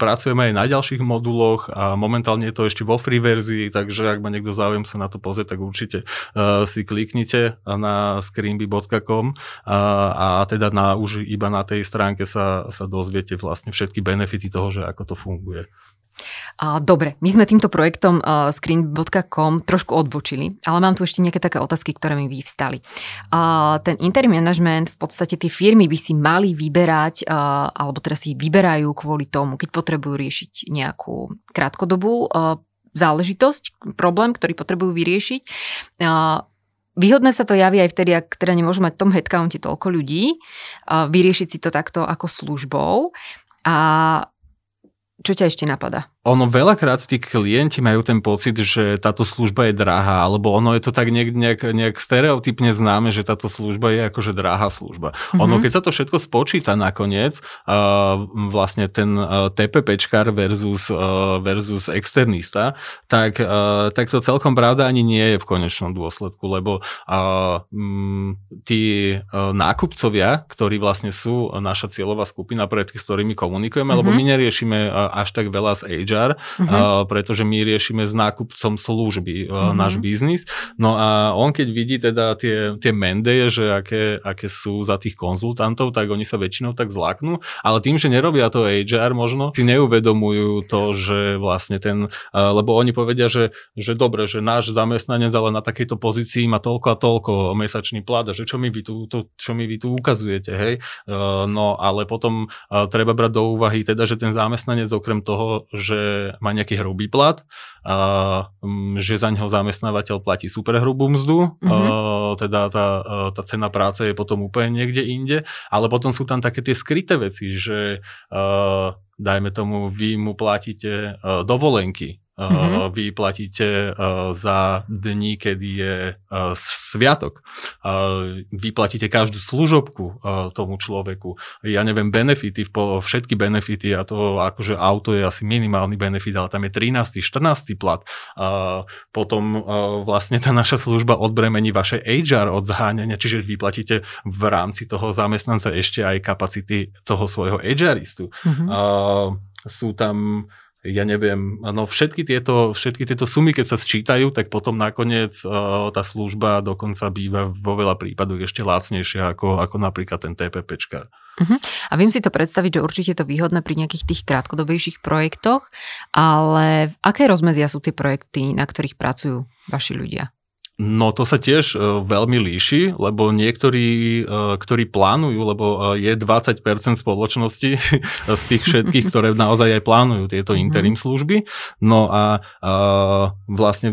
pracujeme aj na ďalších moduloch a momentálne je to ešte vo free verzii, takže ak ma niekto záujem sa na to pozrieť, tak určite uh, si kliknite na screenby.com a, a teda na, už iba na tej stránke sa, sa dozviete vlastne všetky benefity toho, že ako to funguje. Dobre, my sme týmto projektom screen.com trošku odbočili, ale mám tu ešte nejaké také otázky, ktoré mi vyvstali. Ten interim management, v podstate tie firmy by si mali vyberať, alebo teraz si vyberajú kvôli tomu, keď potrebujú riešiť nejakú krátkodobú záležitosť, problém, ktorý potrebujú vyriešiť. Výhodné sa to javí aj vtedy, ak teda nemôžu mať v tom headcounte toľko ľudí, vyriešiť si to takto ako službou. A čo ťa ešte napadá? Ono veľakrát tí klienti majú ten pocit, že táto služba je drahá, alebo ono je to tak nejak, nejak, nejak stereotypne známe, že táto služba je akože drahá služba. Mm-hmm. Ono, keď sa to všetko spočíta nakoniec, uh, vlastne ten uh, TPPčkar versus, uh, versus externista, tak, uh, tak to celkom pravda ani nie je v konečnom dôsledku, lebo uh, tí uh, nákupcovia, ktorí vlastne sú naša cieľová skupina, pred s ktorými komunikujeme, mm-hmm. lebo my neriešime uh, až tak veľa z age Uh-huh. Mhm. uh, pretože my riešime s nákupcom služby uh, uh-huh. náš biznis. No a on keď vidí teda tie, tie mendeje, že aké, aké sú za tých konzultantov, tak oni sa väčšinou tak zlaknú, ale tým, že nerobia to HR možno, si neuvedomujú to, že vlastne ten, uh, lebo oni povedia, že, že dobre, že náš zamestnanec ale na takejto pozícii má toľko a toľko mesačný plat že čo mi vy tu, to, čo mi vy tu ukazujete, hej? Uh, no ale potom uh, treba brať do úvahy teda, že ten zamestnanec okrem toho, že má nejaký hrubý plat, a, že za neho zamestnávateľ platí super hrubú mzdu, mm-hmm. a, teda tá, tá cena práce je potom úplne niekde inde, ale potom sú tam také tie skryté veci, že a, dajme tomu, vy mu platíte dovolenky, Mm-hmm. Vy platíte za dní, kedy je sviatok. Vy platíte každú služobku tomu človeku. Ja neviem, benefity, všetky benefity, a to akože auto je asi minimálny benefit, ale tam je 13. 14. plat. Potom vlastne tá naša služba odbremení vaše HR od zháňania, čiže vy platíte v rámci toho zamestnanca ešte aj kapacity toho svojho HRistu. Mm-hmm. Sú tam ja neviem, no všetky tieto, všetky tieto sumy, keď sa sčítajú, tak potom nakoniec uh, tá služba dokonca býva vo veľa prípadoch ešte lácnejšia ako, ako napríklad ten TPPčka. Uh-huh. A viem si to predstaviť, že určite je to výhodné pri nejakých tých krátkodobejších projektoch, ale aké rozmezia sú tie projekty, na ktorých pracujú vaši ľudia? No to sa tiež uh, veľmi líši, lebo niektorí, uh, ktorí plánujú, lebo uh, je 20% spoločnosti [laughs] z tých všetkých, ktoré naozaj aj plánujú tieto mhm. interim služby, no a uh, vlastne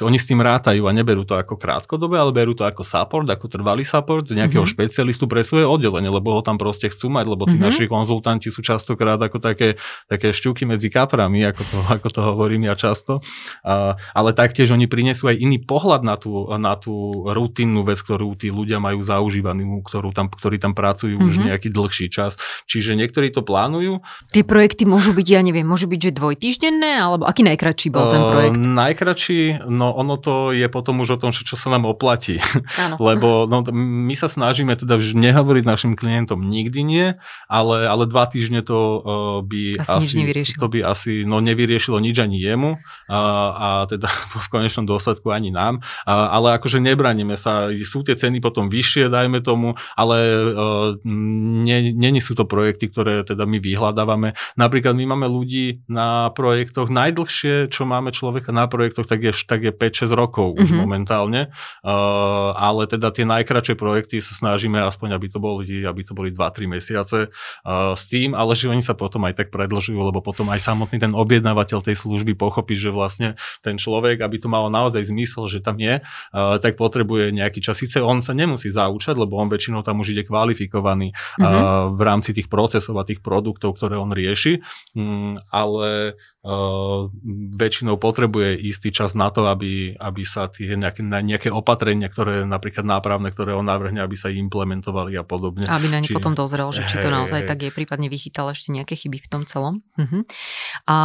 oni s tým rátajú a neberú to ako krátkodobé, ale berú to ako support, ako trvalý support nejakého mm-hmm. špecialistu pre svoje oddelenie, lebo ho tam proste chcú mať, lebo tí mm-hmm. naši konzultanti sú častokrát ako také, také šťuky medzi kaprami, ako to, ako to hovorím ja často, uh, ale taktiež oni prinesú aj iný pohľad pohľad na tú, na tú rutinnú vec, ktorú tí ľudia majú zaužívanú, ktorú tam, ktorí tam pracujú mm-hmm. už mhm. nejaký dlhší čas. Čiže niektorí to plánujú. Tie projekty môžu byť, ja neviem, môžu byť, že dvojtýždenné, alebo aký najkračší bol ten projekt? Uh, najkračší, no ono to je potom už o tom, čo sa nám oplatí. [laughs] Lebo no, my sa snažíme teda nehovoriť našim klientom nikdy nie, ale, ale dva týždne to uh, by asi, asi to by asi no, nevyriešilo nič ani jemu a, a teda [laughs] v konečnom dôsledku ani nám. A, ale akože nebraníme sa, sú tie ceny potom vyššie, dajme tomu, ale uh, není sú to projekty, ktoré teda my vyhľadávame. Napríklad my máme ľudí na projektoch, najdlhšie, čo máme človeka na projektoch, tak je, tak je 5-6 rokov mm-hmm. už mhm. momentálne, uh, ale teda tie najkračšie projekty sa snažíme aspoň, aby to boli, aby to boli 2-3 mesiace uh, s tým, ale že oni sa potom aj tak predlžujú, lebo potom aj samotný ten objednávateľ tej služby pochopí, že vlastne ten človek, aby to malo naozaj zmysel, že tam je, uh, tak potrebuje nejaký čas. Sice on sa nemusí zaučať, lebo on väčšinou tam už ide kvalifikovaný mm-hmm. v rámci tých procesov a tých produktov, ktoré on rieši, um, ale uh, väčšinou potrebuje istý čas na to, aby, aby sa tie nejaké, nejaké opatrenia, ktoré napríklad nápravné, ktoré on navrhne, aby sa implementovali a podobne. Aby na ne či, potom dozrel, že či to naozaj hej. tak je, prípadne vychytal ešte nejaké chyby v tom celom. Uh-huh. A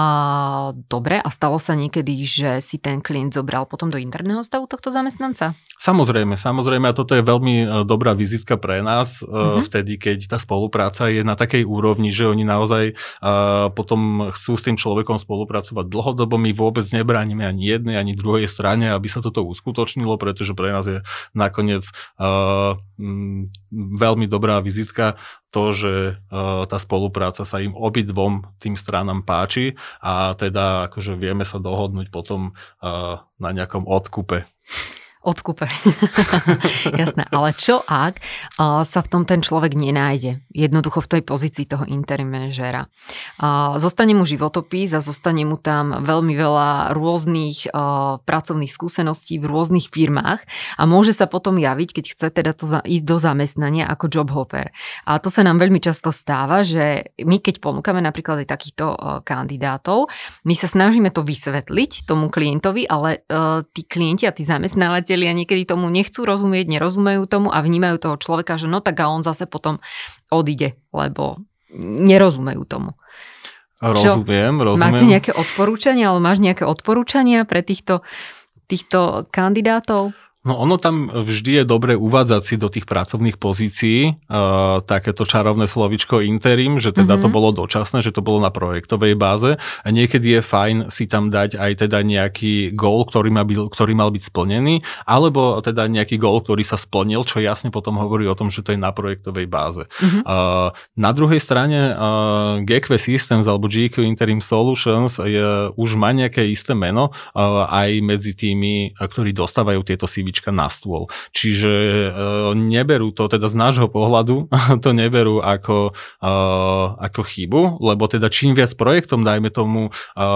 dobre, a stalo sa niekedy, že si ten klient zobral potom do interného stavu tohto zamestnanca? Samozrejme, samozrejme a toto je veľmi e, dobrá vizitka pre nás uh-huh. vtedy, keď tá spolupráca je na takej úrovni, že oni naozaj uh, potom chcú s tým človekom spolupracovať dlhodobo. My vôbec nebránime ani jednej, ani druhej strane, aby sa toto uskutočnilo, pretože pre nás je nakoniec uh, veľmi dobrá vizitka to, že uh, tá spolupráca sa im obidvom tým stranám páči a teda akože vieme sa dohodnúť potom uh, na nejakom odkupe. Odkupe. [laughs] Jasné. Ale čo ak sa v tom ten človek nenájde? Jednoducho v tej pozícii toho interim manažéra. Zostane mu životopis a zostane mu tam veľmi veľa rôznych pracovných skúseností v rôznych firmách a môže sa potom javiť, keď chce teda to ísť do zamestnania ako job hopper. A to sa nám veľmi často stáva, že my keď ponúkame napríklad aj takýchto kandidátov, my sa snažíme to vysvetliť tomu klientovi, ale tí klienti a tí zamestnávateľi a niekedy tomu nechcú rozumieť, nerozumejú tomu a vnímajú toho človeka, že no tak a on zase potom odíde, lebo nerozumejú tomu. Rozumiem, Čo? rozumiem. Máte nejaké odporúčania, alebo máš nejaké odporúčania pre týchto, týchto kandidátov? No ono tam vždy je dobre uvádzať si do tých pracovných pozícií uh, takéto čarovné slovičko interim, že teda mm-hmm. to mhm. bolo dočasné, že to bolo na projektovej báze a niekedy je fajn si tam dať aj teda nejaký gól, ktorý, má byť, ktorý mal byť splnený, alebo teda nejaký gól, ktorý sa splnil, čo jasne potom hovorí o tom, že to je na projektovej báze. Mm-hmm. Uh, na druhej strane uh, GQ Systems alebo GQ Interim Solutions je, už má nejaké isté meno uh, aj medzi tými, ktorí dostávajú tieto CV hlavička na stôl. Čiže e, neberú to, teda z nášho pohľadu, [laughs] to neberú ako, e, ako chybu, lebo teda čím viac projektom, dajme tomu, e,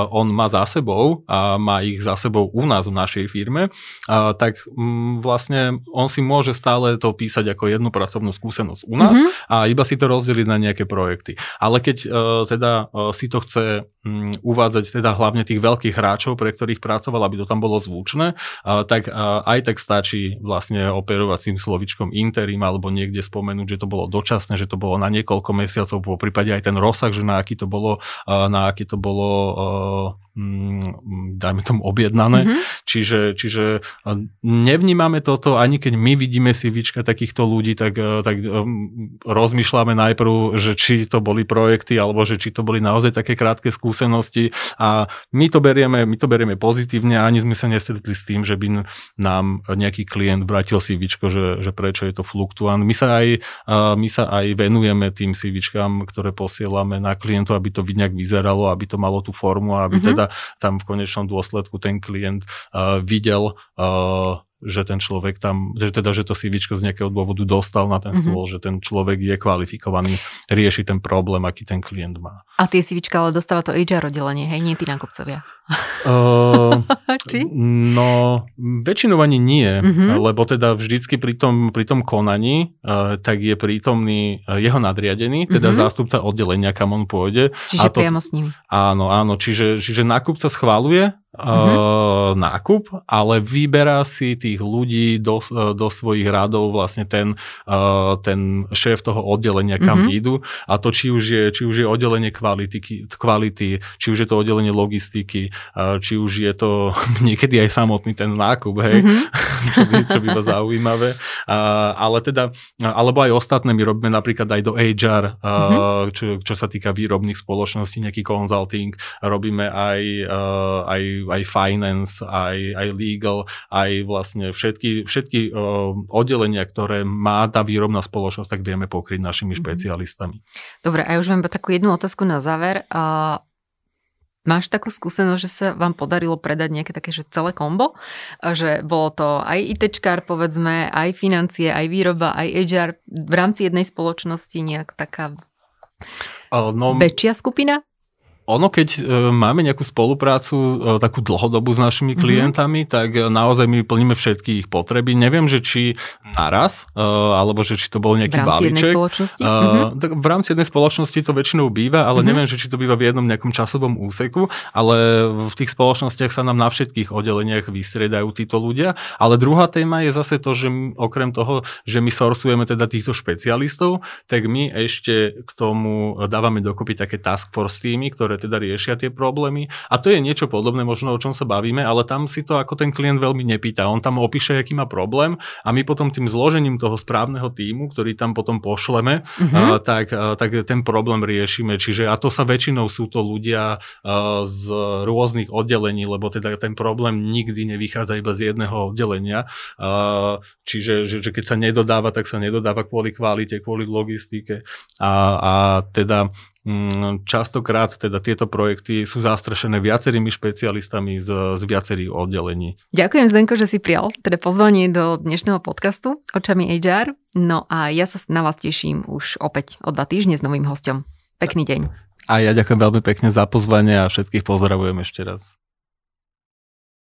on má za sebou a má ich za sebou u nás v našej firme, tak m, vlastne on si môže stále to písať ako jednu pracovnú skúsenosť u nás mm-hmm. a iba si to rozdeliť na nejaké projekty. Ale keď teda si to chce uvádzať teda hlavne tých veľkých hráčov, pre ktorých pracoval, aby to tam bolo zvučné, tak aj tak stačí vlastne operovať tým slovičkom interim alebo niekde spomenúť, že to bolo dočasné, že to bolo na niekoľko mesiacov, po prípade aj ten rozsah, že na aký to bolo, na aký to bolo mm, dajme tomu objednané. Mm-hmm. Čiže, čiže nevnímame toto, ani keď my vidíme si vyčka takýchto ľudí, tak, tak rozmýšľame najprv, že či to boli projekty, alebo že či to boli naozaj také krátke skúsenosti a my to berieme, my to berieme pozitívne a ani sme sa nestretli s tým, že by nám nejaký klient vrátil CVčko, že, že prečo je to fluktuant. My sa aj, my sa aj venujeme tým CVčkám, ktoré posielame na klientov, aby to nejak vyzeralo, aby to malo tú formu a aby mm-hmm. teda tam v konečnom dôsledku ten klient uh, videl uh, že ten človek tam, že teda, že to CVčko z nejakého dôvodu dostal na ten mhm. stôl, mm-hmm. že ten človek je kvalifikovaný, rieši ten problém, aký ten klient má. A tie CVčka ale dostáva to HR oddelenie, hej, nie tí nákupcovia. Uh, [laughs] Či? No, väčšinou ani nie, mm-hmm. lebo teda vždycky pri tom, pri tom konaní uh, tak je prítomný uh, jeho nadriadený, teda mm-hmm. zástupca oddelenia, kam on pôjde. Čiže a to, priamo s ním. Áno, áno, čiže, čiže nákupca schváluje uh-huh. nákup, ale vyberá si tých ľudí do, do svojich radov vlastne ten, uh, ten šéf toho oddelenia, kam uh-huh. idú a to či už je, či už je oddelenie kvality, kvality, či už je to oddelenie logistiky, uh, či už je to [laughs] niekedy aj samotný ten nákup, hej, [laughs] uh-huh. čo, by, čo zaujímavé. Uh, ale teda, alebo aj ostatné, my robíme napríklad aj do HR, uh, uh-huh. čo, čo sa týka výrobných spoločností, nejaký consulting, robíme aj, uh, aj, aj finance, aj, aj legal, aj vlastne všetky, všetky uh, oddelenia, ktoré má tá výrobná spoločnosť, tak vieme pokryť našimi mm-hmm. špecialistami. Dobre, a ja už mám takú jednu otázku na záver. Máš takú skúsenosť, že sa vám podarilo predať nejaké také, že celé kombo? Že bolo to aj ITčkár, povedzme, aj financie, aj výroba, aj HR v rámci jednej spoločnosti nejak taká no, väčšia skupina? Ono, keď e, máme nejakú spoluprácu e, takú dlhodobú s našimi mm-hmm. klientami, tak e, naozaj my plníme všetky ich potreby. Neviem, že či naraz, alebo že či to bol nejaký balíček. V rámci balíček. jednej spoločnosti? E, mm-hmm. tak v rámci jednej spoločnosti to väčšinou býva, ale mm-hmm. neviem, že či to býva v jednom nejakom časovom úseku, ale v tých spoločnostiach sa nám na všetkých oddeleniach vystriedajú títo ľudia. Ale druhá téma je zase to, že my, okrem toho, že my sourcujeme teda týchto špecialistov, tak my ešte k tomu dávame dokopy také task force týmy, ktoré teda riešia tie problémy. A to je niečo podobné, možno o čom sa bavíme, ale tam si to ako ten klient veľmi nepýta. On tam opíše, aký má problém a my potom tým zložením toho správneho týmu, ktorý tam potom pošleme, uh-huh. a, tak, a, tak ten problém riešime. Čiže a to sa väčšinou sú to ľudia a, z rôznych oddelení, lebo teda ten problém nikdy nevychádza iba z jedného oddelenia. A, čiže že, že keď sa nedodáva, tak sa nedodáva kvôli kvalite, kvôli logistike. A, a teda častokrát teda tieto projekty sú zastrešené viacerými špecialistami z, z viacerých oddelení. Ďakujem Zdenko, že si prijal teda pozvanie do dnešného podcastu Očami HR. No a ja sa na vás teším už opäť o dva týždne s novým hostom. Pekný deň. A ja ďakujem veľmi pekne za pozvanie a všetkých pozdravujem ešte raz.